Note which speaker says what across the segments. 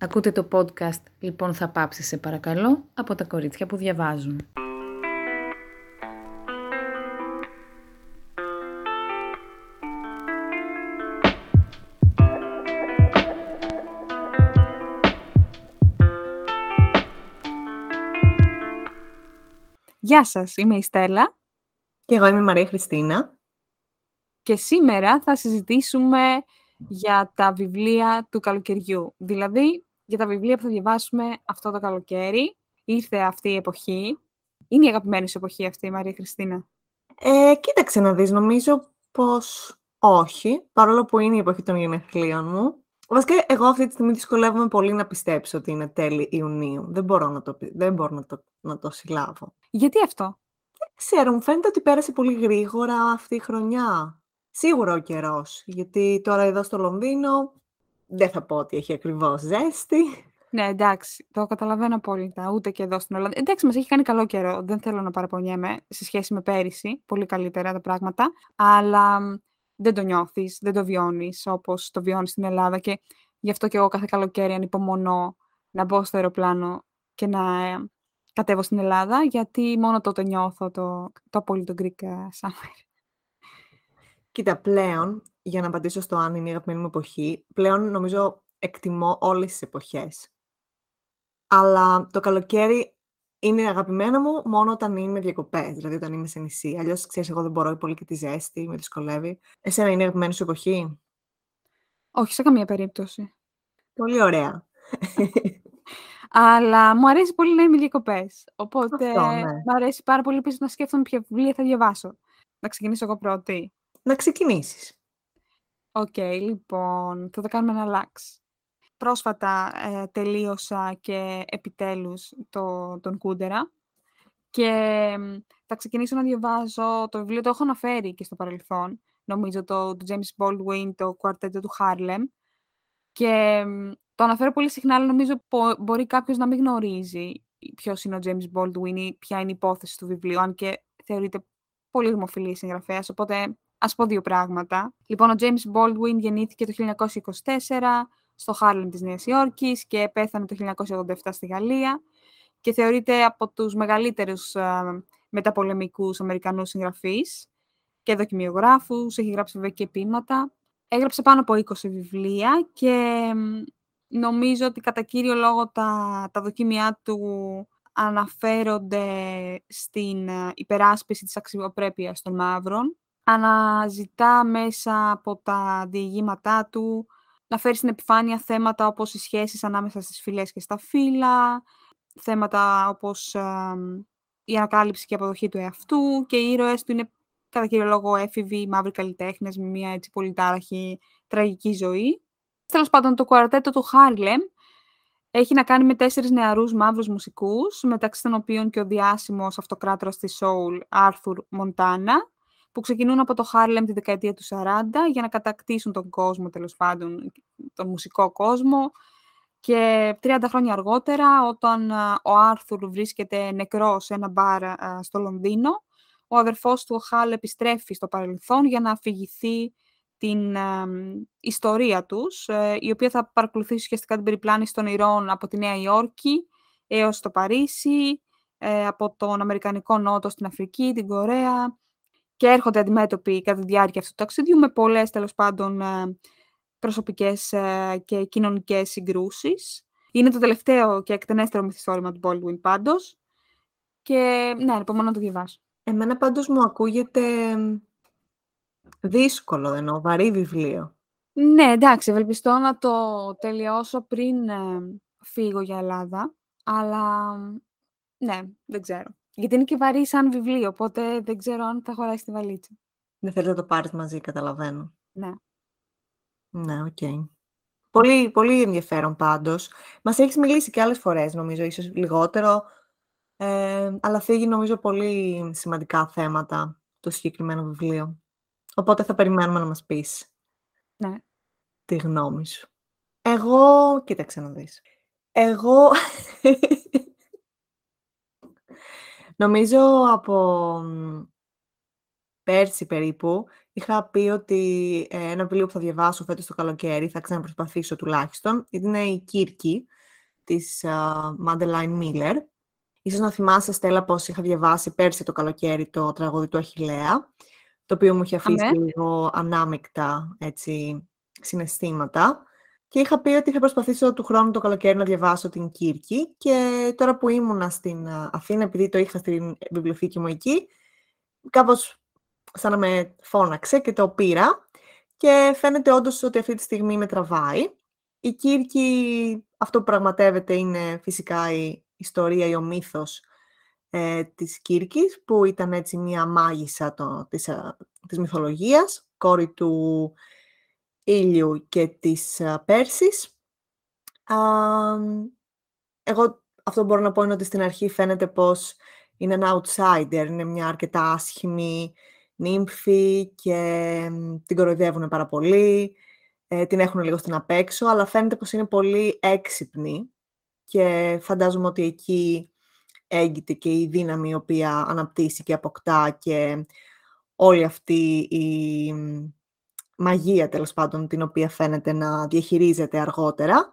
Speaker 1: Ακούτε το podcast «Λοιπόν θα πάψει σε παρακαλώ» από τα κορίτσια που διαβάζουν.
Speaker 2: Γεια σας, είμαι η Στέλλα
Speaker 3: Και εγώ είμαι η Μαρία Χριστίνα.
Speaker 2: και σήμερα θα συζητήσουμε για τα βιβλία του καλοκαιριού. Δηλαδή, για τα βιβλία που θα διαβάσουμε αυτό το καλοκαίρι. Ήρθε αυτή η εποχή. Είναι η αγαπημένη σου εποχή αυτή, Μαρία Χριστίνα;
Speaker 3: Ε, κοίταξε να δεις, νομίζω πως όχι, παρόλο που είναι η εποχή των γενεθλίων μου. Βασικά, εγώ αυτή τη στιγμή δυσκολεύομαι πολύ να πιστέψω ότι είναι τέλη Ιουνίου. Δεν μπορώ να το, πι- δεν μπορώ να το, να το συλλάβω.
Speaker 2: Γιατί αυτό;
Speaker 3: Δεν ξέρω, μου φαίνεται ότι πέρασε πολύ γρήγορα αυτή η χρονιά. Σίγουρα ο καιρός. Γιατί τώρα εδώ στο Λονδίνο δεν θα πω ότι έχει ακριβώς ζέστη.
Speaker 2: Ναι, εντάξει, το καταλαβαίνω απόλυτα. Ούτε και εδώ στην Ελλάδα. Εντάξει, μας έχει κάνει καλό καιρό. Δεν θέλω να παραπονιέμαι σε σχέση με πέρυσι. Πολύ καλύτερα τα πράγματα. Αλλά μ, δεν το νιώθεις, δεν το βιώνεις όπως το βιώνεις στην Ελλάδα. Και γι' αυτό και εγώ κάθε καλοκαίρι ανυπομονώ να μπω στο αεροπλάνο και να ε, κατέβω στην Ελλάδα. Γιατί μόνο τότε νιώθω το, το απόλυτο Greek ε, summer.
Speaker 3: Κοίτα, πλέον, για να απαντήσω στο αν είναι η αγαπημένη μου εποχή, πλέον νομίζω εκτιμώ όλες τις εποχές. Αλλά το καλοκαίρι είναι αγαπημένο μου μόνο όταν είμαι διακοπές, δηλαδή όταν είμαι σε νησί. Αλλιώς, ξέρεις, εγώ δεν μπορώ πολύ και τη ζέστη, με δυσκολεύει. Εσένα είναι η αγαπημένη σου εποχή;
Speaker 2: Όχι, σε καμία περίπτωση.
Speaker 3: Πολύ ωραία.
Speaker 2: Αλλά μου αρέσει πολύ να είμαι διακοπές. Οπότε
Speaker 3: Αυτό, ναι.
Speaker 2: μου αρέσει πάρα πολύ επίσης να σκέφτομαι ποια βιβλία θα διαβάσω. Να ξεκινήσω εγώ πρώτη.
Speaker 3: Να ξεκινήσεις.
Speaker 2: Οκ, λοιπόν, θα το κάνουμε εναλλάξ. Πρόσφατα ε, τελείωσα και επιτέλους το, τον Κούντερα και μ, θα ξεκινήσω να διαβάζω το βιβλίο, το έχω αναφέρει και στο παρελθόν, νομίζω το του James Baldwin, το κουαρτέτο του Harlem και μ, το αναφέρω πολύ συχνά, αλλά νομίζω πο- μπορεί κάποιος να μην γνωρίζει ποιος είναι ο James Baldwin ή ποια είναι η υπόθεση του βιβλίου, αν και θεωρείται πολύ δημοφιλή συγγραφέας, οπότε ας πω δύο πράγματα. Λοιπόν, ο James Baldwin γεννήθηκε το 1924 στο Χάρλεμ της Νέας Υόρκης και πέθανε το 1987 στη Γαλλία και θεωρείται από τους μεγαλύτερους α, μεταπολεμικούς Αμερικανούς συγγραφείς και δοκιμιογράφους, έχει γράψει βέβαια και ποίηματα. Έγραψε πάνω από 20 βιβλία και μ, νομίζω ότι κατά κύριο λόγο τα, τα δοκίμια του αναφέρονται στην ε, υπεράσπιση της αξιοπρέπειας των μαύρων. Αναζητά μέσα από τα διηγήματά του να φέρει στην επιφάνεια θέματα όπως οι σχέσεις ανάμεσα στις φυλές και στα φύλλα, θέματα όπως ε, η ανακάλυψη και αποδοχή του εαυτού και οι ήρωες του είναι κατά κύριο λόγο έφηβοι, μαύροι καλλιτέχνες με μια έτσι πολύ τάραχη τραγική ζωή. Τέλος πάντων, το κουαρτέτο του Χάρλεμ έχει να κάνει με τέσσερις νεαρούς μαύρους μουσικούς, μεταξύ των οποίων και ο διάσημος αυτοκράτορας της Soul, Άρθουρ Μοντάνα, που ξεκινούν από το Χάρλεμ τη δεκαετία του 40 για να κατακτήσουν τον κόσμο, τέλος πάντων, τον μουσικό κόσμο. Και 30 χρόνια αργότερα, όταν α, ο Άρθουρ βρίσκεται νεκρός σε ένα μπαρ α, στο Λονδίνο, ο αδερφός του ο Χάλ επιστρέφει στο παρελθόν για να αφηγηθεί την α, μ, ιστορία τους, ε, η οποία θα παρακολουθήσει ουσιαστικά την περιπλάνηση των ηρών από τη Νέα Υόρκη έως το Παρίσι, ε, από τον Αμερικανικό Νότο στην Αφρική, την Κορέα και έρχονται αντιμέτωποι κατά τη διάρκεια αυτού του ταξιδιού με πολλές τέλος πάντων ε, προσωπικές ε, και κοινωνικές συγκρούσεις. Είναι το τελευταίο και εκτενέστερο μυθιστόρημα του Baldwin πάντως και ναι, ανυπομονώ να το διαβάσω.
Speaker 3: Εμένα πάντως μου ακούγεται μ, δύσκολο, δεν εννοώ, βαρύ βιβλίο.
Speaker 2: Ναι, εντάξει, ευελπιστώ να το τελειώσω πριν ε, φύγω για Ελλάδα, αλλά ναι, δεν ξέρω. Γιατί είναι και βαρύ σαν βιβλίο, οπότε δεν ξέρω αν θα χωράσει στη βαλίτσα.
Speaker 3: Δεν θέλει να το πάρεις μαζί, καταλαβαίνω.
Speaker 2: Ναι.
Speaker 3: Ναι, οκ. Πολύ, πολύ ενδιαφέρον πάντως. Μας έχεις μιλήσει και άλλες φορές, νομίζω, ίσως λιγότερο, ε, αλλά θίγει, νομίζω, πολύ σημαντικά θέματα το συγκεκριμένο βιβλίο. Οπότε θα περιμένουμε να μας πεις
Speaker 2: Ναι.
Speaker 3: τη γνώμη σου. Εγώ, κοίταξε να δεις. Εγώ, νομίζω από μ, πέρσι περίπου, είχα πει ότι ε, ένα βιβλίο που θα διαβάσω φέτος το καλοκαίρι, θα ξαναπροσπαθήσω τουλάχιστον, είναι η Κύρκη της Μάντελάιν Μίλλερ. Ίσως να θυμάσαι, Στέλλα, πως είχα διαβάσει πέρσι το καλοκαίρι το τραγούδι του Αχιλέα, το οποίο μου είχε αφήσει λίγο ανάμεικτα έτσι, συναισθήματα. Και είχα πει ότι θα προσπαθήσω του χρόνου το καλοκαίρι να διαβάσω την Κύρκη και τώρα που ήμουνα στην Αθήνα, επειδή το είχα στην βιβλιοθήκη μου εκεί, κάπως σαν να με φώναξε και το πήρα και φαίνεται όντως ότι αυτή τη στιγμή με τραβάει. Η Κύρκη, αυτό που πραγματεύεται είναι φυσικά η ιστορία ή ο μύθος ε, της Κύρκης, που ήταν έτσι μία μάγισσα το, της, της μυθολογίας, κόρη του ήλιου και της α, Πέρσης. εγώ αυτό που μπορώ να πω είναι ότι στην αρχή φαίνεται πως είναι ένα outsider, είναι μια αρκετά άσχημη νύμφη και την κοροϊδεύουν πάρα πολύ, ε, την έχουν λίγο στην απέξω, αλλά φαίνεται πως είναι πολύ έξυπνη και φαντάζομαι ότι εκεί έγκυται και η δύναμη η οποία αναπτύσσει και αποκτά και όλη αυτή η μαγεία τέλος πάντων την οποία φαίνεται να διαχειρίζεται αργότερα.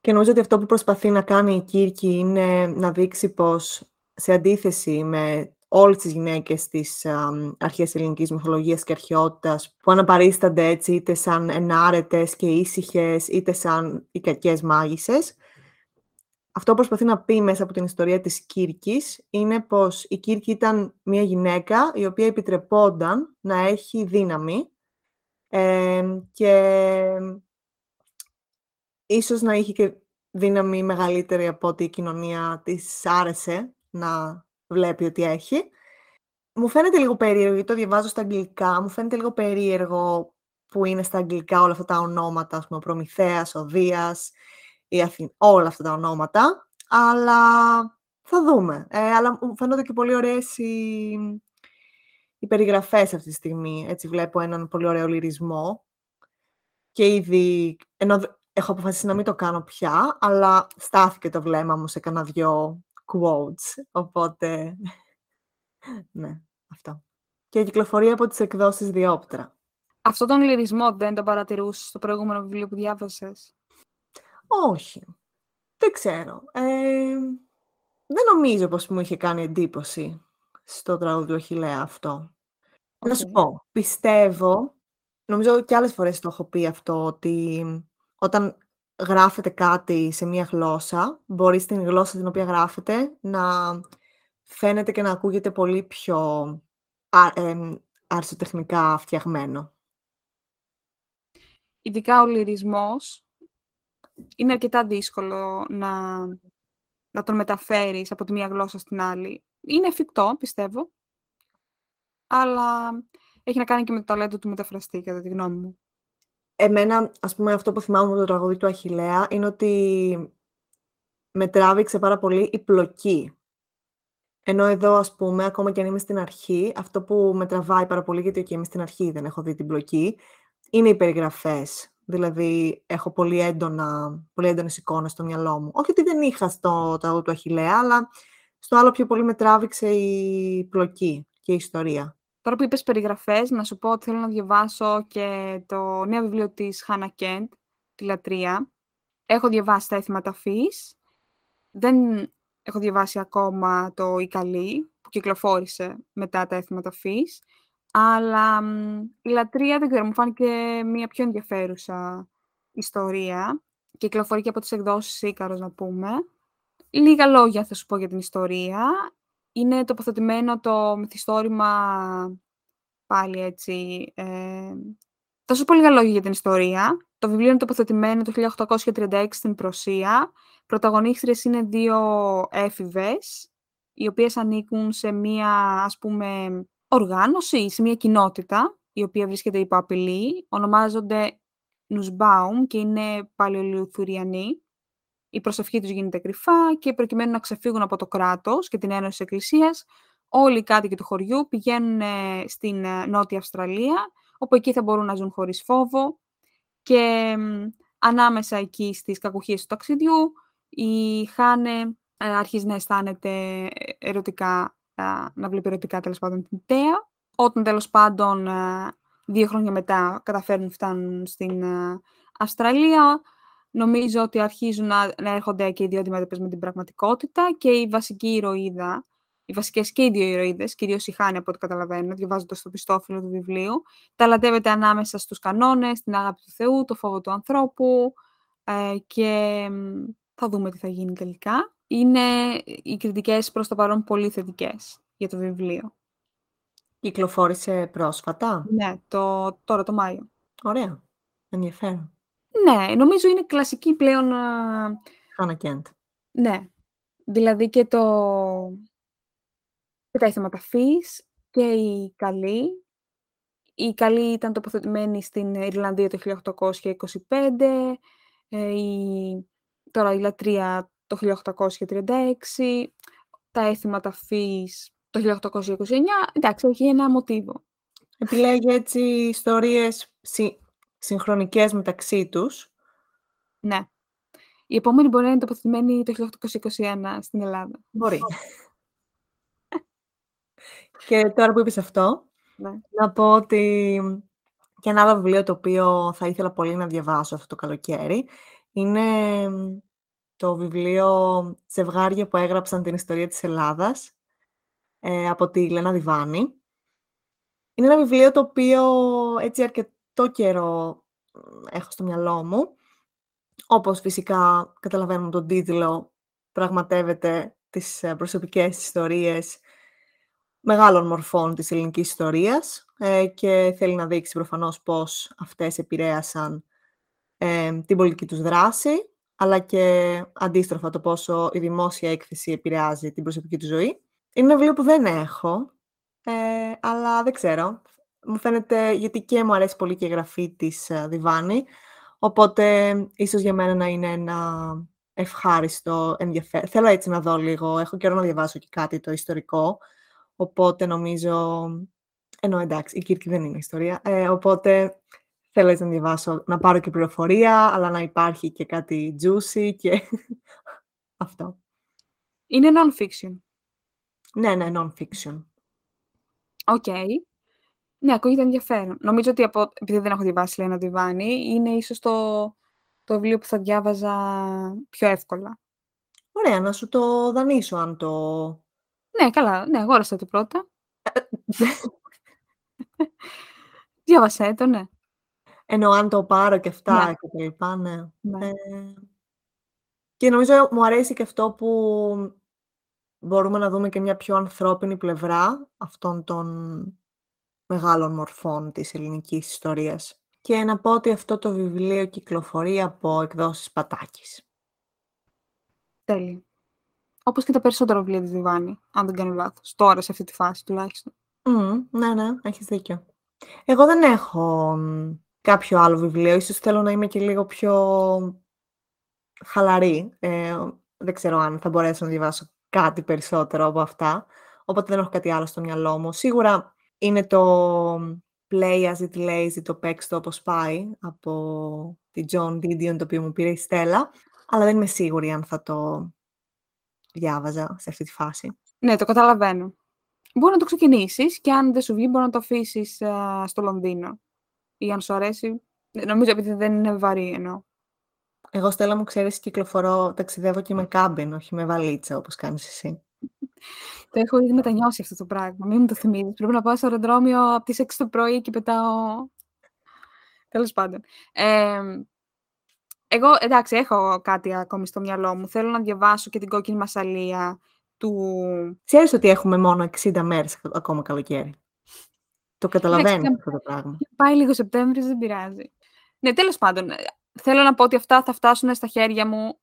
Speaker 3: Και νομίζω ότι αυτό που προσπαθεί να κάνει η Κύρκη είναι να δείξει πως σε αντίθεση με όλες τις γυναίκες της α, αρχαίας ελληνικής μυθολογίας και αρχαιότητας που αναπαρίστανται έτσι είτε σαν ενάρετες και ήσυχες, είτε σαν οι κακές μάγισσες. Αυτό που προσπαθεί να πει μέσα από την ιστορία της Κύρκης είναι πως η Κύρκη ήταν μια γυναίκα η οποία επιτρεπόταν να έχει δύναμη και ίσως να είχε και δύναμη μεγαλύτερη από ότι η κοινωνία της άρεσε να βλέπει ότι έχει. Μου φαίνεται λίγο περίεργο, γιατί το διαβάζω στα αγγλικά, μου φαίνεται λίγο περίεργο που είναι στα αγγλικά όλα αυτά τα ονόματα, ας πούμε, ο Προμηθέας, ο Δίας, η όλα αυτά τα ονόματα, αλλά θα δούμε. Ε, αλλά μου φαίνονται και πολύ ωραίες οι, οι περιγραφές αυτή τη στιγμή. Έτσι βλέπω έναν πολύ ωραίο λυρισμό και ήδη, ενώ έχω αποφασίσει να μην το κάνω πια, αλλά στάθηκε το βλέμμα μου σε κανένα δυο quotes, οπότε, ναι, αυτό. Και κυκλοφορεί από τις εκδόσεις Διόπτρα.
Speaker 2: Αυτό τον λυρισμό δεν τον παρατηρούσες στο προηγούμενο βιβλίο που διάβασες;
Speaker 3: Όχι. Δεν ξέρω. Ε, δεν νομίζω πως μου είχε κάνει εντύπωση στο τραγούδι του Αχιλέα αυτό. Okay. Να σου πω, πιστεύω, νομίζω και άλλες φορές το έχω πει αυτό, ότι όταν γράφετε κάτι σε μία γλώσσα, μπορεί στην γλώσσα την οποία γράφετε να φαίνεται και να ακούγεται πολύ πιο αρσοτεχνικά φτιαγμένο.
Speaker 2: Ειδικά ο λυρισμός είναι αρκετά δύσκολο να, να τον μεταφέρεις από τη μία γλώσσα στην άλλη. Είναι εφικτό, πιστεύω, αλλά έχει να κάνει και με το ταλέντο του μεταφραστή, κατά τη γνώμη μου.
Speaker 3: Εμένα, ας πούμε, αυτό που θυμάμαι με το τραγούδι του Αχιλέα είναι ότι με τράβηξε πάρα πολύ η πλοκή. Ενώ εδώ, ας πούμε, ακόμα και αν είμαι στην αρχή, αυτό που με τραβάει πάρα πολύ, γιατί και είμαι στην αρχή δεν έχω δει την πλοκή, είναι οι περιγραφές. Δηλαδή, έχω πολύ, έντονα, πολύ έντονες εικόνες στο μυαλό μου. Όχι ότι δεν είχα στο τραγούδι του Αχιλέα, αλλά στο άλλο πιο πολύ με τράβηξε η πλοκή και η ιστορία.
Speaker 2: Τώρα που είπες περιγραφές, να σου πω ότι θέλω να διαβάσω και το νέο βιβλίο της Χάνα Κέντ, «Τη Λατρεία». Έχω διαβάσει τα έθιματα φύς. Δεν έχω διαβάσει ακόμα το «Η Καλή», που κυκλοφόρησε μετά τα έθιματα φύς. Αλλά η Λατρεία, δεν ξέρω, μου φάνηκε μια πιο ενδιαφέρουσα ιστορία. Κυκλοφορεί και από τις εκδόσεις Ίκαρος, να πούμε. Λίγα λόγια θα σου πω για την ιστορία είναι τοποθετημένο το μυθιστόρημα πάλι έτσι. Ε, θα σου πω λίγα λόγια για την ιστορία. Το βιβλίο είναι τοποθετημένο το 1836 στην Προσία. Πρωταγωνίστριες είναι δύο έφηβες, οι οποίες ανήκουν σε μία, ας πούμε, οργάνωση, σε μία κοινότητα, η οποία βρίσκεται υπό απειλή. Ονομάζονται Νουσμπάουμ και είναι παλαιολιουθουριανοί η προσευχή τους γίνεται κρυφά και προκειμένου να ξεφύγουν από το κράτος και την Ένωση της Εκκλησίας, όλοι οι κάτοικοι του χωριού πηγαίνουν ε, στην ε, Νότια Αυστραλία, όπου εκεί θα μπορούν να ζουν χωρίς φόβο και ανάμεσα εκεί στις κακουχίες του ταξιδιού, η Χάνε ε, αρχίζει να αισθάνεται ερωτικά, να βλέπει ερωτικά τέλος πάντων την Τέα. Όταν τέλος πάντων δύο χρόνια μετά καταφέρνουν φτάνουν στην ε, Αυστραλία. Νομίζω ότι αρχίζουν να, να έρχονται και οι δύο αντιμέτωπες με την πραγματικότητα και η βασική ηρωίδα, οι βασικές και οι δύο ηρωίδες, κυρίως η Χάνη από ό,τι καταλαβαίνω, διαβάζοντας το πιστόφυλλο του βιβλίου, ταλαντεύεται ανάμεσα στους κανόνες, την αγάπη του Θεού, το φόβο του ανθρώπου ε, και θα δούμε τι θα γίνει τελικά. Είναι οι κριτικές προς το παρόν πολύ θετικές για το βιβλίο.
Speaker 3: Κυκλοφόρησε πρόσφατα;
Speaker 2: Ναι, το, τώρα το Μάιο.
Speaker 3: Ωραία. Ενδιαφέρον.
Speaker 2: Ναι, νομίζω είναι κλασική πλέον...
Speaker 3: Χάνα Κέντ.
Speaker 2: Ναι. Δηλαδή και το... Και τα θέματα φύς και η καλή. Η καλή ήταν τοποθετημένη στην Ιρλανδία το 1825. Ε, η... Τώρα η λατρεία το 1836. Τα έθιμα φύς το 1829. Εντάξει, έχει ένα μοτίβο.
Speaker 3: Επιλέγει έτσι ιστορίες συ, συγχρονικές μεταξύ τους.
Speaker 2: Ναι. Η επόμενη μπορεί να είναι τοποθετημένη το 1821 στην Ελλάδα.
Speaker 3: Μπορεί. και τώρα που είπες αυτό,
Speaker 2: ναι.
Speaker 3: να πω ότι και ένα άλλο βιβλίο το οποίο θα ήθελα πολύ να διαβάσω αυτό το καλοκαίρι είναι το βιβλίο «Ζευγάρια που έγραψαν την ιστορία της Ελλάδας» ε, από τη Λένα Διβάνη. Είναι ένα βιβλίο το οποίο έτσι αρκετό καιρό έχω στο μυαλό μου. Όπως φυσικά καταλαβαίνουμε τον τίτλο, πραγματεύεται τις ε, προσωπικές ιστορίες μεγάλων μορφών της ελληνικής ιστορίας ε, και θέλει να δείξει προφανώς πώς αυτές επηρέασαν ε, την πολιτική τους δράση, αλλά και αντίστροφα το πόσο η δημόσια έκθεση επηρεάζει την προσωπική τους ζωή. Είναι ένα βιβλίο που δεν έχω, ε, αλλά δεν ξέρω. Μου φαίνεται, γιατί και μου αρέσει πολύ και η γραφή της ε, Διβάνη, οπότε ίσως για μένα να είναι ένα ευχάριστο ενδιαφέρον. Θέλω έτσι να δω λίγο, έχω καιρό να διαβάσω και κάτι το ιστορικό, οπότε νομίζω... Ενώ εντάξει, η Κύρκη δεν είναι ιστορία, ε, οπότε θέλω έτσι να διαβάσω, να πάρω και πληροφορία, αλλά να υπάρχει και κάτι juicy και αυτό.
Speaker 2: Είναι non-fiction.
Speaker 3: Ναι, ναι, non-fiction.
Speaker 2: OK. Okay. Ναι, ακούγεται ενδιαφέρον. Νομίζω ότι από, επειδή δεν έχω διαβάσει Λένα Διβάνη, είναι ίσως το, το βιβλίο που θα διάβαζα πιο εύκολα.
Speaker 3: Ωραία, να σου το δανείσω αν το...
Speaker 2: Ναι, καλά. Ναι, αγόρασα το πρώτα. Διάβασέ το, ναι.
Speaker 3: Ενώ αν το πάρω και αυτά
Speaker 2: ναι.
Speaker 3: και τα λοιπά, ναι.
Speaker 2: ναι.
Speaker 3: Ε, και νομίζω μου αρέσει και αυτό που μπορούμε να δούμε και μια πιο ανθρώπινη πλευρά αυτών των μεγάλων μορφών της ελληνικής ιστορίας. Και να πω ότι αυτό το βιβλίο κυκλοφορεί από εκδόσεις Πατάκης.
Speaker 2: Τέλειο. Όπως και τα περισσότερα βιβλία της Διβάνη, αν δεν κάνω λάθος. Τώρα, σε αυτή τη φάση τουλάχιστον.
Speaker 3: Mm, ναι, ναι, έχεις δίκιο. Εγώ δεν έχω κάποιο άλλο βιβλίο. Ίσως θέλω να είμαι και λίγο πιο χαλαρή. Ε, δεν ξέρω αν θα μπορέσω να διαβάσω κάτι περισσότερο από αυτά, οπότε δεν έχω κάτι άλλο στο μυαλό μου. Σίγουρα είναι το Play as it lazy, το παίξ όπως πάει, από τη John Didion, το οποίο μου πήρε η Στέλλα, αλλά δεν είμαι σίγουρη αν θα το διάβαζα σε αυτή τη φάση.
Speaker 2: Ναι, το καταλαβαίνω. Μπορεί να το ξεκινήσεις και αν δεν σου βγει, μπορεί να το αφήσεις στο Λονδίνο. Ή αν σου αρέσει. Νομίζω επειδή δεν είναι βαρύ εννοώ.
Speaker 3: Εγώ, Στέλλα μου, ξέρεις, κυκλοφορώ, ταξιδεύω και με κάμπιν, όχι με βαλίτσα, όπως κάνεις εσύ.
Speaker 2: Το έχω ήδη μετανιώσει αυτό το πράγμα. Μην μου το θυμίζεις. Πρέπει να πάω στο αεροδρόμιο από τις 6 το πρωί και πετάω... Τέλος πάντων. Ε, εγώ, εντάξει, έχω κάτι ακόμη στο μυαλό μου. Θέλω να διαβάσω και την κόκκινη μασαλία του...
Speaker 3: Ξέρεις ότι έχουμε μόνο 60 μέρες ακόμα καλοκαίρι; Το καταλαβαίνω αυτό το πράγμα.
Speaker 2: Πάει λίγο Σεπτέμβρη, δεν πειράζει. Ναι, τέλος πάντων, θέλω να πω ότι αυτά θα φτάσουν στα χέρια μου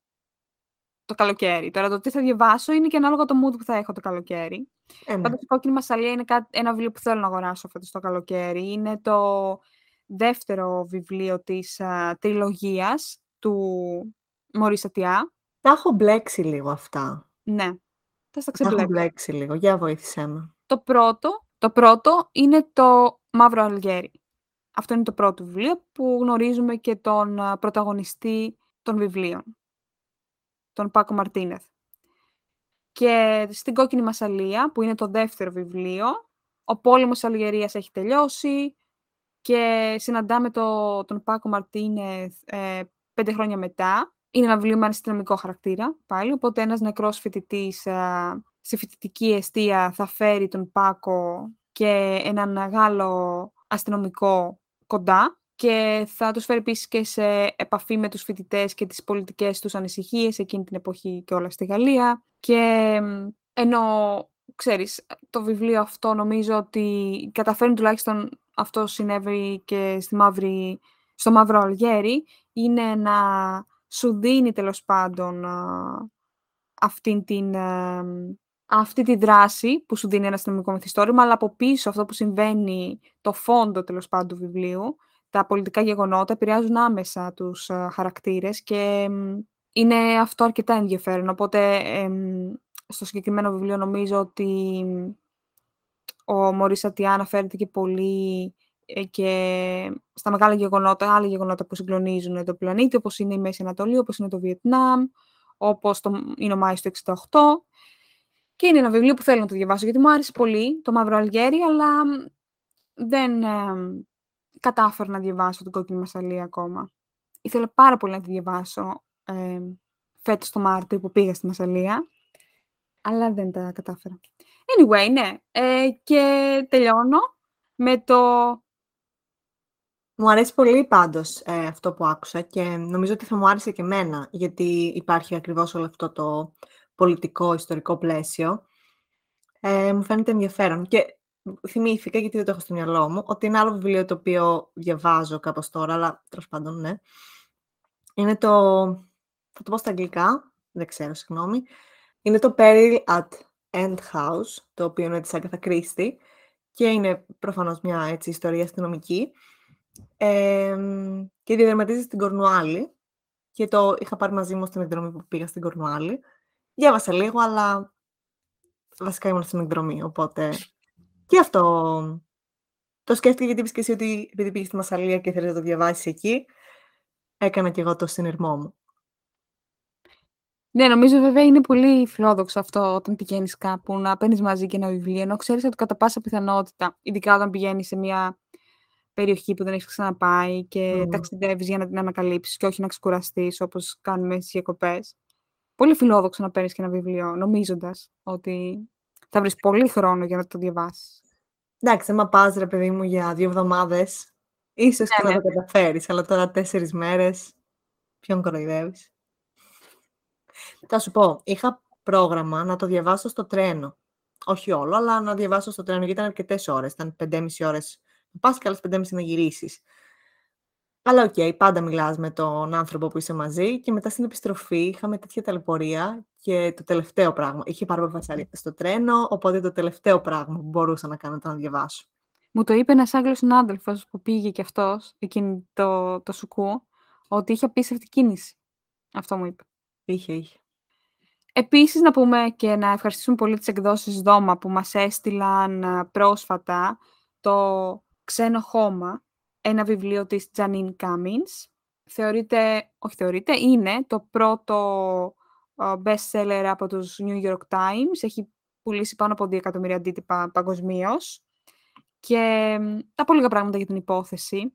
Speaker 2: το καλοκαίρι. Τώρα το τι θα διαβάσω είναι και ανάλογα το mood που θα έχω το καλοκαίρι. Ε, ναι. Πάντως η κόκκινη μασαλία είναι ένα βιβλίο που θέλω να αγοράσω φέτος το καλοκαίρι. Είναι το δεύτερο βιβλίο της uh, τριλογίας του Μωρή Σατιά.
Speaker 3: Τα έχω μπλέξει λίγο αυτά.
Speaker 2: Ναι. Θα στα
Speaker 3: ξεμπλέξω. Τα έχω μπλέξει λίγο. Για βοήθησέ με.
Speaker 2: Το πρώτο, το πρώτο είναι το Μαύρο Αλγέρι. Αυτό είναι το πρώτο βιβλίο που γνωρίζουμε και τον πρωταγωνιστή των βιβλίων, τον Πάκο Μαρτίνεθ. Και στην Κόκκινη Μασαλία, που είναι το δεύτερο βιβλίο, ο πόλεμος Αλγερίας έχει τελειώσει, και συναντάμε το, τον Πάκο Μαρτίνεθ ε, πέντε χρόνια μετά. Είναι ένα βιβλίο με αστυνομικό χαρακτήρα πάλι, οπότε ένας νεκρός φοιτητής ε, σε φοιτητική αιστεία θα φέρει τον Πάκο και έναν Γάλλο αστυνομικό κοντά και θα τους φέρει επίσης και σε επαφή με τους φοιτητές και τις πολιτικές τους ανησυχίες εκείνη την εποχή και όλα στη Γαλλία. Και ενώ, ξέρεις, το βιβλίο αυτό νομίζω ότι καταφέρνει τουλάχιστον αυτό συνέβη και στη μαύρη, στο Μαύρο Αλγέρι, είναι να σου δίνει τέλος πάντων αυτή την, αυτή τη δράση που σου δίνει ένα αστυνομικό μυθιστόρημα, αλλά από πίσω αυτό που συμβαίνει, το φόντο τέλος πάντων του βιβλίου, τα πολιτικά γεγονότα επηρεάζουν άμεσα τους χαρακτήρες και είναι αυτό αρκετά ενδιαφέρον. Οπότε στο συγκεκριμένο βιβλίο νομίζω ότι ο Μωρίς Ατιά αναφέρεται και πολύ ε, και στα μεγάλα γεγονότα, άλλα γεγονότα που συγκλονίζουν το πλανήτη, όπως είναι η Μέση Ανατολή, όπως είναι το Βιετνάμ, όπως το, είναι ο Μάης του 68. Και είναι ένα βιβλίο που θέλω να το διαβάσω, γιατί μου άρεσε πολύ το Μαύρο Αλγέρι, αλλά δεν ε, κατάφερα να διαβάσω την Κόκκινη Μασαλή ακόμα. Ήθελα πάρα πολύ να τη διαβάσω ε, φέτος το Μάρτιο που πήγα στη Μασαλία, αλλά δεν τα κατάφερα. Anyway, ναι. Ε, και τελειώνω με το...
Speaker 3: Μου αρέσει πολύ πάντως ε, αυτό που άκουσα και νομίζω ότι θα μου άρεσε και εμένα, γιατί υπάρχει ακριβώς όλο αυτό το πολιτικό, ιστορικό πλαίσιο. Ε, μου φαίνεται ενδιαφέρον. Και θυμήθηκα, γιατί δεν το έχω στο μυαλό μου, ότι είναι άλλο βιβλίο το οποίο διαβάζω κάπως τώρα, αλλά τέλος πάντων, ναι. Είναι το... Θα το πω στα αγγλικά, δεν ξέρω, συγγνώμη. Είναι το Peril at End House, το οποίο είναι της Agatha Christie και είναι προφανώς μια έτσι, ιστορία αστυνομική ε, και διαδραματίζεται στην Κορνουάλη και το είχα πάρει μαζί μου στην εκδρομή που πήγα στην Κορνουάλη. Διάβασα λίγο, αλλά βασικά ήμουν στην εκδρομή, οπότε και αυτό το σκέφτηκα γιατί είπες και εσύ ότι επειδή πήγες στη Μασαλία και θέλεις να το διαβάσεις εκεί, έκανα και εγώ το συνειρμό μου.
Speaker 2: Ναι, νομίζω βέβαια είναι πολύ φιλόδοξο αυτό όταν πηγαίνεις κάπου να παίρνεις μαζί και ένα βιβλίο, ενώ ξέρεις ότι κατά πάσα πιθανότητα, ειδικά όταν πηγαίνεις σε μια περιοχή που δεν έχεις ξαναπάει και mm. ταξιδεύεις για να την ανακαλύψεις και όχι να ξεκουραστείς όπως κάνουμε στις διακοπές. Πολύ φιλόδοξο να παίρνεις και ένα βιβλίο, νομίζοντας ότι θα βρεις πολύ χρόνο για να το διαβάσεις.
Speaker 3: Εντάξει, άμα πας ρε παιδί μου για δύο εβδομάδες, ίσως και ναι, να ναι. το καταφέρεις, αλλά τώρα τέσσερις μέρες, ποιον κοροϊδεύεις. Θα σου πω, είχα πρόγραμμα να το διαβάσω στο τρένο. Όχι όλο, αλλά να διαβάσω στο τρένο, γιατί ήταν αρκετές ώρες. Ήταν 5,5 ώρες να πας και άλλες 5,5 να γυρίσεις. Αλλά OK, okay, πάντα μιλάς με τον άνθρωπο που είσαι μαζί και μετά στην επιστροφή είχαμε τέτοια ταλαιπωρία και το τελευταίο πράγμα. Είχε πάρα πολύ φασαρία στο τρένο, οπότε το τελευταίο πράγμα που μπορούσα να κάνω ήταν να διαβάσω.
Speaker 2: Μου το είπε ένας Άγγλος συνάδελφος που πήγε κι αυτός εκείνη το, το σουκού, ότι είχε απίστευτη κίνηση. Αυτό μου είπε.
Speaker 3: Είχε, είχε.
Speaker 2: Επίσης, να πούμε και να ευχαριστήσουμε πολύ τις εκδόσεις Δώμα που μας έστειλαν ε, πρόσφατα το «Ξένο χώμα», ένα βιβλίο της Τζανίν Κάμινς. Θεωρείται, όχι θεωρείται, είναι το πρώτο ε, best seller από τους New York Times. Έχει πουλήσει πάνω από 2 εκατομμύρια αντίτυπα παγκοσμίως. Και τα πολύ λίγα πράγματα για την υπόθεση.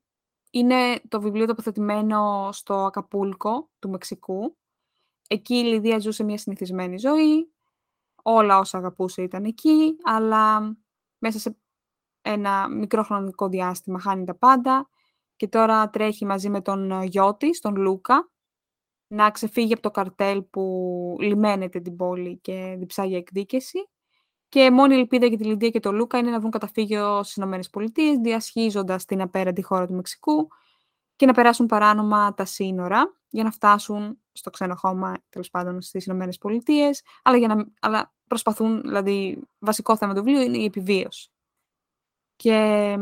Speaker 2: Είναι το βιβλίο τοποθετημένο στο Ακαπούλκο του Μεξικού Εκεί η Λιδία ζούσε μια συνηθισμένη ζωή, όλα όσα αγαπούσε ήταν εκεί, αλλά μέσα σε ένα μικρό χρονικό διάστημα χάνει τα πάντα και τώρα τρέχει μαζί με τον γιο της, τον Λούκα, να ξεφύγει από το καρτέλ που λιμένεται την πόλη και διψάγει εκδίκηση. Και μόνη ελπίδα για τη Λιδία και τον Λούκα είναι να βρουν καταφύγιο στις ΗΠΑ, διασχίζοντας την απέραντη χώρα του Μεξικού και να περάσουν παράνομα τα σύνορα για να φτάσουν στο ξένο χώμα, τέλος πάντων στις Ηνωμένες Πολιτείες, αλλά, για να, αλλά προσπαθούν, δηλαδή, βασικό θέμα του βιβλίου είναι η επιβίωση. Και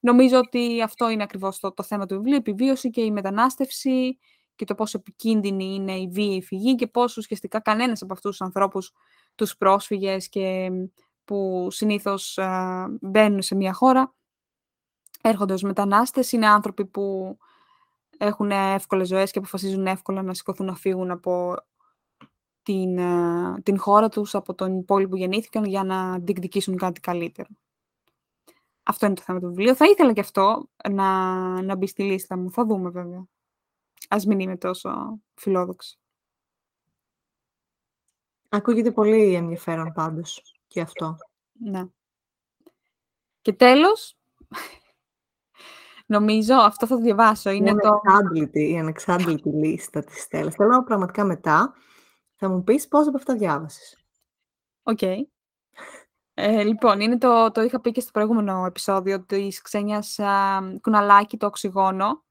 Speaker 2: νομίζω ότι αυτό είναι ακριβώς το, το θέμα του βιβλίου, η επιβίωση και η μετανάστευση και το πόσο επικίνδυνη είναι η βία η φυγή και πόσο ουσιαστικά κανένας από αυτούς τους ανθρώπους, τους πρόσφυγες και που συνήθως μπαίνουν σε μια χώρα, έρχονται ως μετανάστες, είναι άνθρωποι που έχουν εύκολες ζωές και αποφασίζουν εύκολα να σηκωθούν να φύγουν από την, ε, την χώρα τους, από τον πόλη που γεννήθηκαν για να διεκδικήσουν κάτι καλύτερο. Αυτό είναι το θέμα του βιβλίου. Θα ήθελα και αυτό να, να μπει στη λίστα μου. Θα δούμε βέβαια. Ας μην είμαι τόσο φιλόδοξη.
Speaker 3: Ακούγεται πολύ ενδιαφέρον πάντως και αυτό.
Speaker 2: Ναι. Και τέλος, νομίζω, αυτό θα το διαβάσω, είναι
Speaker 3: η
Speaker 2: το...
Speaker 3: Ανεξάντλητη, η ανεξάντλητη λίστα της Στέλλας. Θέλω πραγματικά μετά θα μου πεις πόσα από αυτά διάβασες.
Speaker 2: Οκ. Ε, λοιπόν, είναι το, το είχα πει και στο προηγούμενο επεισόδιο της Ξένιας α, Κουναλάκη, το οξυγόνο.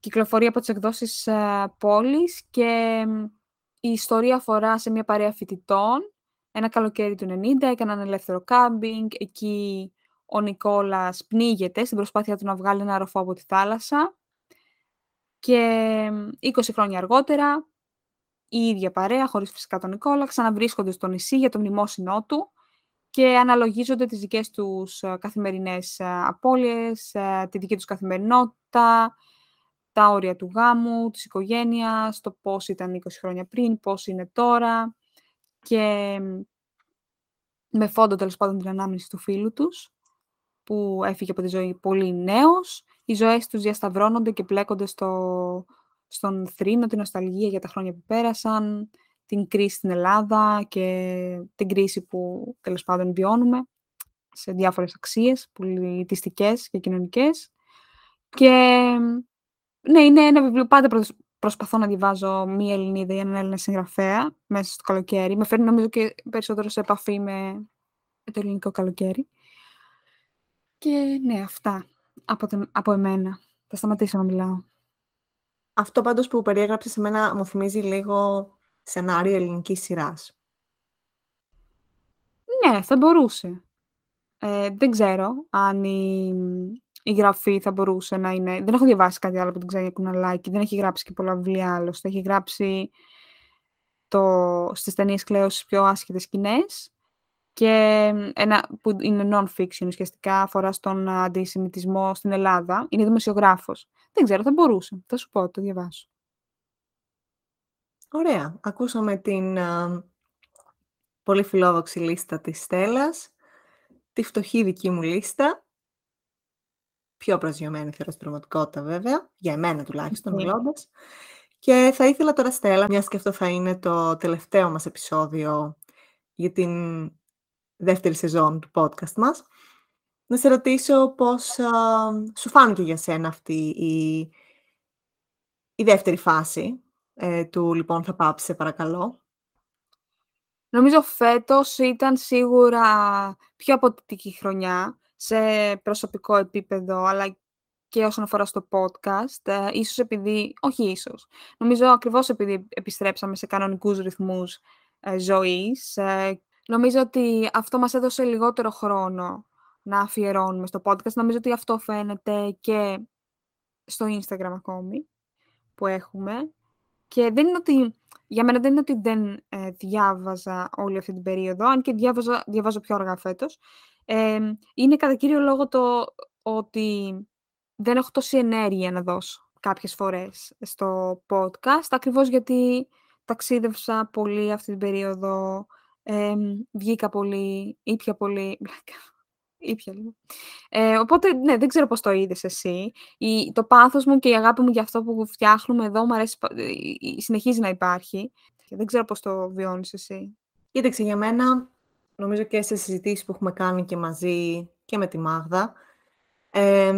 Speaker 2: Κυκλοφορεί από τις εκδόσεις α, Πόλης και η ιστορία αφορά σε μια παρέα φοιτητών. Ένα καλοκαίρι του 90 έκαναν ελεύθερο κάμπινγκ. Εκεί ο Νικόλας πνίγεται στην προσπάθεια του να βγάλει ένα ροφό από τη θάλασσα. Και 20 χρόνια αργότερα, η ίδια παρέα, χωρίς φυσικά τον Νικόλα, ξαναβρίσκονται στο νησί για το μνημόσυνό του και αναλογίζονται τις δικές τους καθημερινές απώλειες, τη δική τους καθημερινότητα, τα όρια του γάμου, της οικογένειας, το πώς ήταν 20 χρόνια πριν, πώς είναι τώρα και με φόντο τέλος πάντων την ανάμνηση του φίλου τους που έφυγε από τη ζωή πολύ νέος. Οι ζωές τους διασταυρώνονται και πλέκονται στο, στον θρήνο, την νοσταλγία για τα χρόνια που πέρασαν, την κρίση στην Ελλάδα και την κρίση που τέλος πάντων βιώνουμε σε διάφορες αξίες πολιτιστικές και κοινωνικές. Και ναι, είναι ένα βιβλίο, πάντα προσπαθώ να διαβάζω μία Ελληνίδα ή έναν Έλληνα συγγραφέα μέσα στο καλοκαίρι. Με φέρνει νομίζω και περισσότερο σε επαφή με το ελληνικό καλοκαίρι. Και ναι, αυτά από, από εμένα. Θα σταματήσω να μιλάω.
Speaker 3: Αυτό πάντως που περιέγραψες σε μένα μου θυμίζει λίγο σενάριο ελληνικής σειράς.
Speaker 2: Ναι, θα μπορούσε. Ε, δεν ξέρω αν η, η γραφή θα μπορούσε να είναι... Δεν έχω διαβάσει κάτι άλλο από την Ξένια Κουναλάκη. Δεν έχει γράψει και πολλά βιβλία άλλωστε. Έχει γράψει το, στις ταινίες Κλέος στις πιο άσχετες σκηνές και ένα που είναι non-fiction ουσιαστικά αφορά στον αντισημιτισμό στην Ελλάδα. Είναι δημοσιογράφος. Δεν ξέρω, θα μπορούσε. Θα σου πω, το διαβάσω.
Speaker 3: Ωραία. Ακούσαμε την πολύ φιλόδοξη λίστα της Στέλλας, τη φτωχή δική μου λίστα, πιο προσγειωμένη θεωρώ στην πραγματικότητα βέβαια, για εμένα τουλάχιστον ναι. μιλώντας. Και θα ήθελα τώρα, Στέλλα, μιας και αυτό θα είναι το τελευταίο μας επεισόδιο για την δεύτερη σεζόν του podcast μας, να σε ρωτήσω πώς σου φάνηκε για σένα αυτή η, η δεύτερη φάση; Ε, του «Λοιπόν, θα πάψει, παρακαλώ».
Speaker 2: Νομίζω φέτος ήταν σίγουρα πιο αποτελική χρονιά σε προσωπικό επίπεδο, αλλά και όσον αφορά στο podcast, ε, ίσως επειδή, όχι ίσως, νομίζω ακριβώς επειδή επιστρέψαμε σε κανονικούς ρυθμούς ε, ζωής, ε, νομίζω ότι αυτό μας έδωσε λιγότερο χρόνο να αφιερώνουμε στο podcast. Νομίζω ότι αυτό φαίνεται και στο Instagram ακόμη που έχουμε. Και δεν είναι ότι, για μένα δεν είναι ότι δεν ε, διάβαζα όλη αυτή την περίοδο, αν και διάβαζα, διαβάζω πιο αργά φέτος. Ε, είναι κατά κύριο λόγο το ότι δεν έχω τόση ενέργεια να δώσω κάποιες φορές στο podcast, ακριβώς γιατί ταξίδευσα πολύ αυτή την περίοδο, ε, βγήκα πολύ, ήπια πολύ, ήπια λίγο. Ε, οπότε, ναι, δεν ξέρω πώς το είδες εσύ. Η, το πάθος μου και η αγάπη μου για αυτό που φτιάχνουμε εδώ μου αρέσει, συνεχίζει να υπάρχει. Και δεν ξέρω πώς το βιώνεις εσύ.
Speaker 3: Κοίταξε, για μένα, νομίζω και σε συζητήσεις που έχουμε κάνει και μαζί και με τη Μάγδα, ε,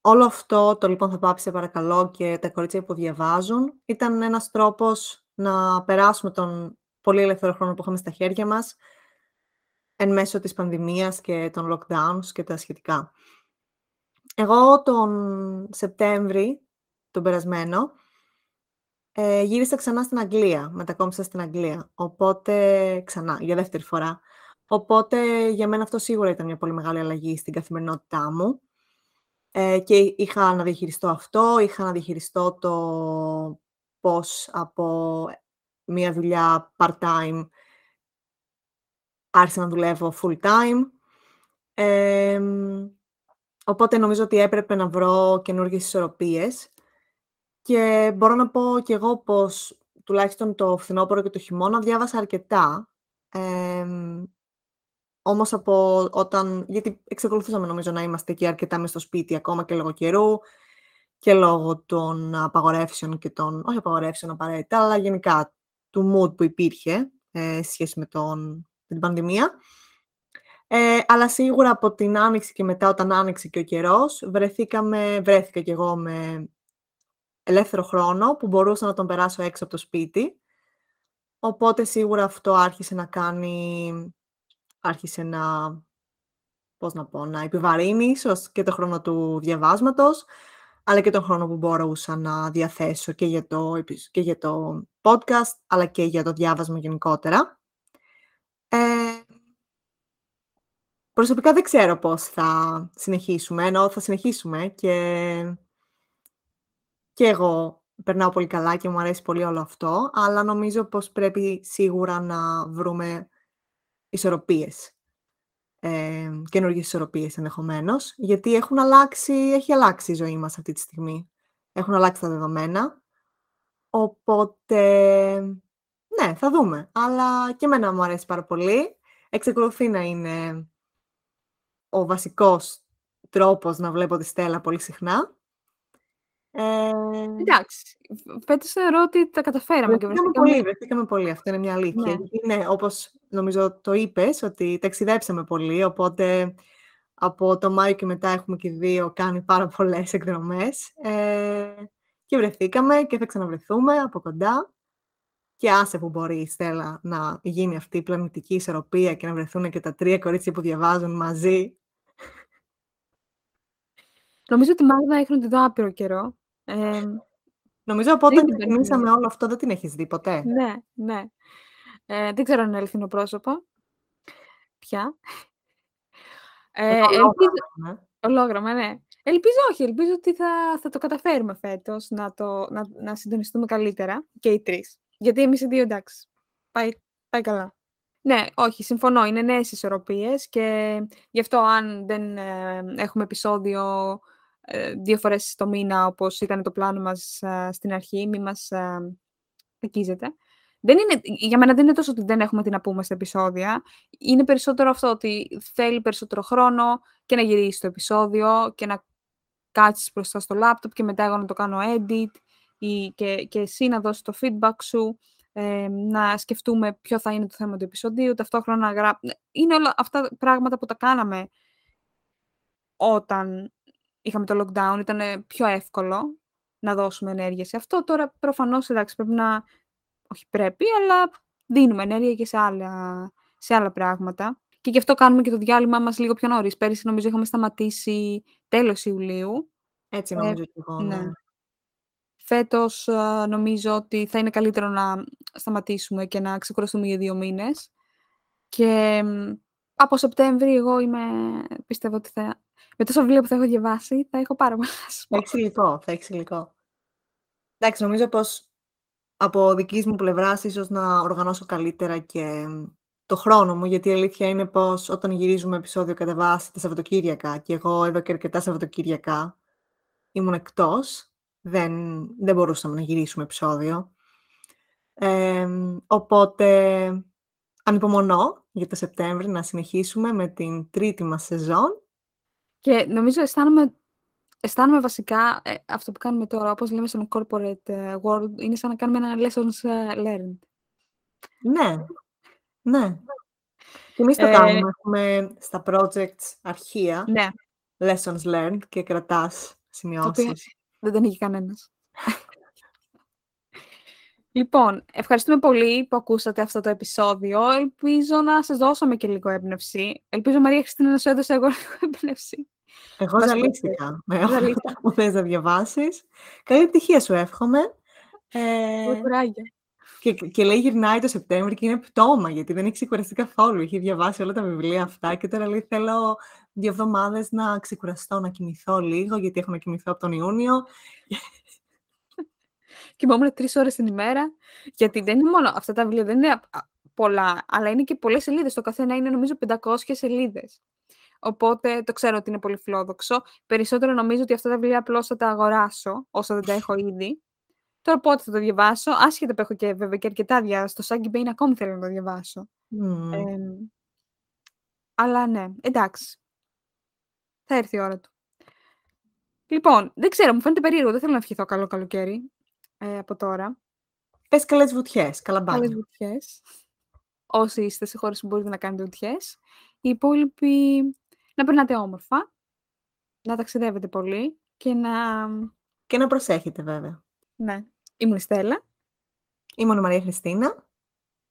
Speaker 3: όλο αυτό, το λοιπόν θα πάψει παρακαλώ και τα κορίτσια που διαβάζουν, ήταν ένας τρόπος να περάσουμε τον πολύ ελεύθερο χρόνο που είχαμε στα χέρια μας, εν μέσω της πανδημίας και των lockdowns και τα σχετικά. Εγώ τον Σεπτέμβρη, τον περασμένο, ε, γύρισα ξανά στην Αγγλία, μετακόμισα στην Αγγλία, οπότε ξανά, για δεύτερη φορά. Οπότε για μένα αυτό σίγουρα ήταν μια πολύ μεγάλη αλλαγή στην καθημερινότητά μου. Ε, και είχα να διαχειριστώ αυτό, είχα να διαχειριστώ το πώς από μια δουλειά part-time άρχισα να δουλεύω full-time. οπότε νομίζω ότι έπρεπε να βρω καινούργιες ισορροπίες. Και μπορώ να πω κι εγώ πως τουλάχιστον το φθινόπωρο και το χειμώνα διάβασα αρκετά. όμως από όταν, γιατί εξακολουθούσαμε νομίζω να είμαστε εκεί αρκετά μες στο σπίτι ακόμα και λόγω καιρού και λόγω των απαγορεύσεων και των, όχι απαγορεύσεων απαραίτητα, αλλά γενικά του mood που υπήρχε ε, σχέση με, τον, την πανδημία. Ε, αλλά σίγουρα από την άνοιξη και μετά όταν άνοιξε και ο καιρός, βρεθήκαμε, βρέθηκα κι εγώ με ελεύθερο χρόνο που μπορούσα να τον περάσω έξω από το σπίτι. Οπότε σίγουρα αυτό άρχισε να κάνει, άρχισε να, πώς να πω, να επιβαρύνει ίσως και το χρόνο του διαβάσματος, αλλά και τον χρόνο που μπορούσα να διαθέσω και για το, και για το podcast, αλλά και για το διάβασμα γενικότερα. Ε, προσωπικά δεν ξέρω πώς θα συνεχίσουμε, ενώ θα συνεχίσουμε και, και εγώ περνάω πολύ καλά και μου αρέσει πολύ όλο αυτό, αλλά νομίζω πως πρέπει σίγουρα να βρούμε ισορροπίες ε, καινούργιες ισορροπίες ενδεχομένως, γιατί έχουν αλλάξει, έχει αλλάξει η ζωή μας αυτή τη στιγμή. Έχουν αλλάξει τα δεδομένα. Οπότε, ναι, θα δούμε. Αλλά και εμένα μου αρέσει πάρα πολύ. Εξεκολουθεί να είναι ο βασικός τρόπος να βλέπω τη Στέλλα πολύ συχνά.
Speaker 2: Ε... Εντάξει, φέτος θεωρώ ότι τα καταφέραμε.
Speaker 3: και βρεθήκαμε πολύ, βρεθήκαμε πολύ, αυτό είναι μια αλήθεια. Ναι, ναι όπως νομίζω το είπες, ότι ταξιδέψαμε πολύ, οπότε από το Μάιο και μετά έχουμε και δύο κάνει πάρα πολλές εκδρομές. Ε, και βρεθήκαμε και θα ξαναβρεθούμε από κοντά. Και άσε που μπορεί η Στέλλα να γίνει αυτή η πλανητική ισορροπία και να βρεθούν και τα τρία κορίτσια που διαβάζουν μαζί.
Speaker 2: Νομίζω ότι Μάγδα έχει να τη δω άπειρο καιρό.
Speaker 3: Ε, Νομίζω από όταν ξεκινήσαμε όλο αυτό δεν την έχεις δει ποτέ.
Speaker 2: Ναι, ναι. Ε, δεν ξέρω αν είναι αληθινό πρόσωπο. Ποια.
Speaker 3: Ε, ελπίζω... Ναι.
Speaker 2: Ολόγραμμα, ναι. Ελπίζω όχι. Ελπίζω ότι θα, θα το καταφέρουμε φέτος να, το, να, να συντονιστούμε καλύτερα και οι τρεις. Γιατί εμείς οι δύο εντάξει. Πάει, πάει καλά. Ναι, όχι, συμφωνώ. Είναι νέες ισορροπίες και γι' αυτό αν δεν ε, έχουμε επεισόδιο ε, δύο φορές το μήνα, όπως ήταν το πλάνο μας ε, στην αρχή, μη μας ε, Δεν είναι, για μένα δεν είναι τόσο ότι δεν έχουμε τι να πούμε στα επεισόδια. Είναι περισσότερο αυτό ότι θέλει περισσότερο χρόνο και να γυρίσει το επεισόδιο και να κάτσεις μπροστά στο λάπτοπ και μετά εγώ να το κάνω edit ή και, και εσύ να δώσεις το feedback σου, ε, να σκεφτούμε ποιο θα είναι το θέμα του επεισοδίου, ταυτόχρονα να γράψουμε. Είναι όλα αυτά πράγματα που τα κάναμε όταν είχαμε το lockdown, ήταν πιο εύκολο να δώσουμε ενέργεια σε αυτό. Τώρα προφανώς, εντάξει, πρέπει να... Όχι πρέπει, αλλά δίνουμε ενέργεια και σε άλλα, σε άλλα πράγματα. Και γι' αυτό κάνουμε και το διάλειμμα μας λίγο πιο νωρίς. Πέρυσι νομίζω είχαμε σταματήσει τέλος Ιουλίου.
Speaker 3: Έτσι νομίζω και εγώ, ναι. Ναι.
Speaker 2: Φέτος νομίζω ότι θα είναι καλύτερο να σταματήσουμε και να ξεκουραστούμε για δύο μήνες. Και από Σεπτέμβρη εγώ είμαι, πιστεύω ότι θα με τόσα βιβλία που θα έχω διαβάσει, θα έχω πάρα πολλά
Speaker 3: Θα έχει υλικό, θα έχει υλικό. Εντάξει, νομίζω πως από δικής μου πλευράς ίσως να οργανώσω καλύτερα και το χρόνο μου, γιατί η αλήθεια είναι πως όταν γυρίζουμε επεισόδιο κατά βάση τα Σαββατοκύριακα και εγώ εδώ και αρκετά Σαββατοκύριακα ήμουν εκτός, δεν, δεν μπορούσαμε να γυρίσουμε επεισόδιο. Ε, οπότε ανυπομονώ για το Σεπτέμβρη να συνεχίσουμε με την τρίτη μας σεζόν
Speaker 2: και νομίζω αισθάνομαι, αισθάνομαι βασικά ε, αυτό που κάνουμε τώρα, όπως λέμε στον corporate ε, world, είναι σαν να κάνουμε ένα lessons ε, learned.
Speaker 3: Ναι, ναι. Και εμείς το ε, κάνουμε. Έχουμε στα projects αρχεία,
Speaker 2: ναι.
Speaker 3: lessons learned και κρατάς σημειώσεις.
Speaker 2: Δεν τον έχει κανένας. Λοιπόν, ευχαριστούμε πολύ που ακούσατε αυτό το επεισόδιο. Ελπίζω να σας δώσαμε και λίγο έμπνευση. Ελπίζω, Μαρία Χριστίνα, να σου έδωσε εγώ λίγο έμπνευση.
Speaker 3: Εγώ ζαλίστηκα με αυτά που θες να διαβάσεις. Καλή επιτυχία σου εύχομαι.
Speaker 2: Ε,
Speaker 3: και, και λέει γυρνάει το Σεπτέμβρη και είναι πτώμα, γιατί δεν έχει ξεκουραστεί καθόλου. Έχει διαβάσει όλα τα βιβλία αυτά και τώρα λέει θέλω δύο εβδομάδες να ξεκουραστώ, να κοιμηθώ λίγο, γιατί έχω να κοιμηθώ από τον Ιούνιο
Speaker 2: κοιμόμουν τρεις ώρες την ημέρα. Γιατί δεν είναι μόνο αυτά τα βιβλία, δεν είναι πολλά, αλλά είναι και πολλές σελίδες. Το καθένα είναι νομίζω 500 σελίδες. Οπότε το ξέρω ότι είναι πολύ φιλόδοξο. Περισσότερο νομίζω ότι αυτά τα βιβλία απλώς θα τα αγοράσω, όσο δεν τα έχω ήδη. Τώρα πότε θα το διαβάσω, άσχετα που έχω και βέβαια και αρκετά διάβασα. Το Σάγκη Μπέιν ακόμη θέλω να το διαβάσω.
Speaker 3: Mm.
Speaker 2: Ε, Αλλά ναι, εντάξει. Θα έρθει η ώρα του. Λοιπόν, δεν ξέρω, μου φαίνεται περίεργο. Δεν θέλω να ευχηθώ καλό καλοκαίρι ε, από τώρα.
Speaker 3: Πες καλές βουτιές, καλά
Speaker 2: Καλές
Speaker 3: μπάνια.
Speaker 2: βουτιές. Όσοι είστε σε χώρες που μπορείτε να κάνετε βουτιές. Οι υπόλοιποι να περνάτε όμορφα, να ταξιδεύετε πολύ και να...
Speaker 3: Και να προσέχετε βέβαια.
Speaker 2: Ναι, ήμουν η Στέλλα
Speaker 3: Ήμουν η Μαρία Χριστίνα.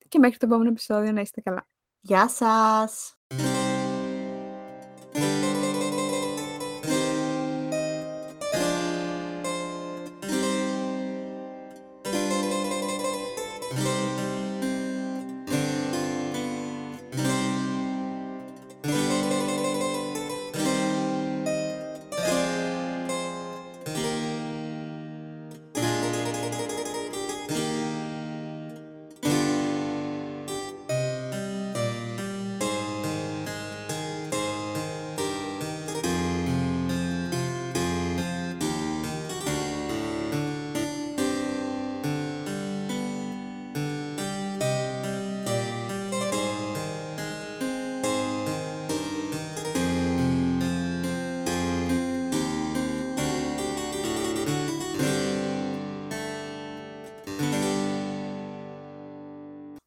Speaker 2: και μέχρι το επόμενο επεισόδιο να είστε καλά.
Speaker 3: Γεια σας!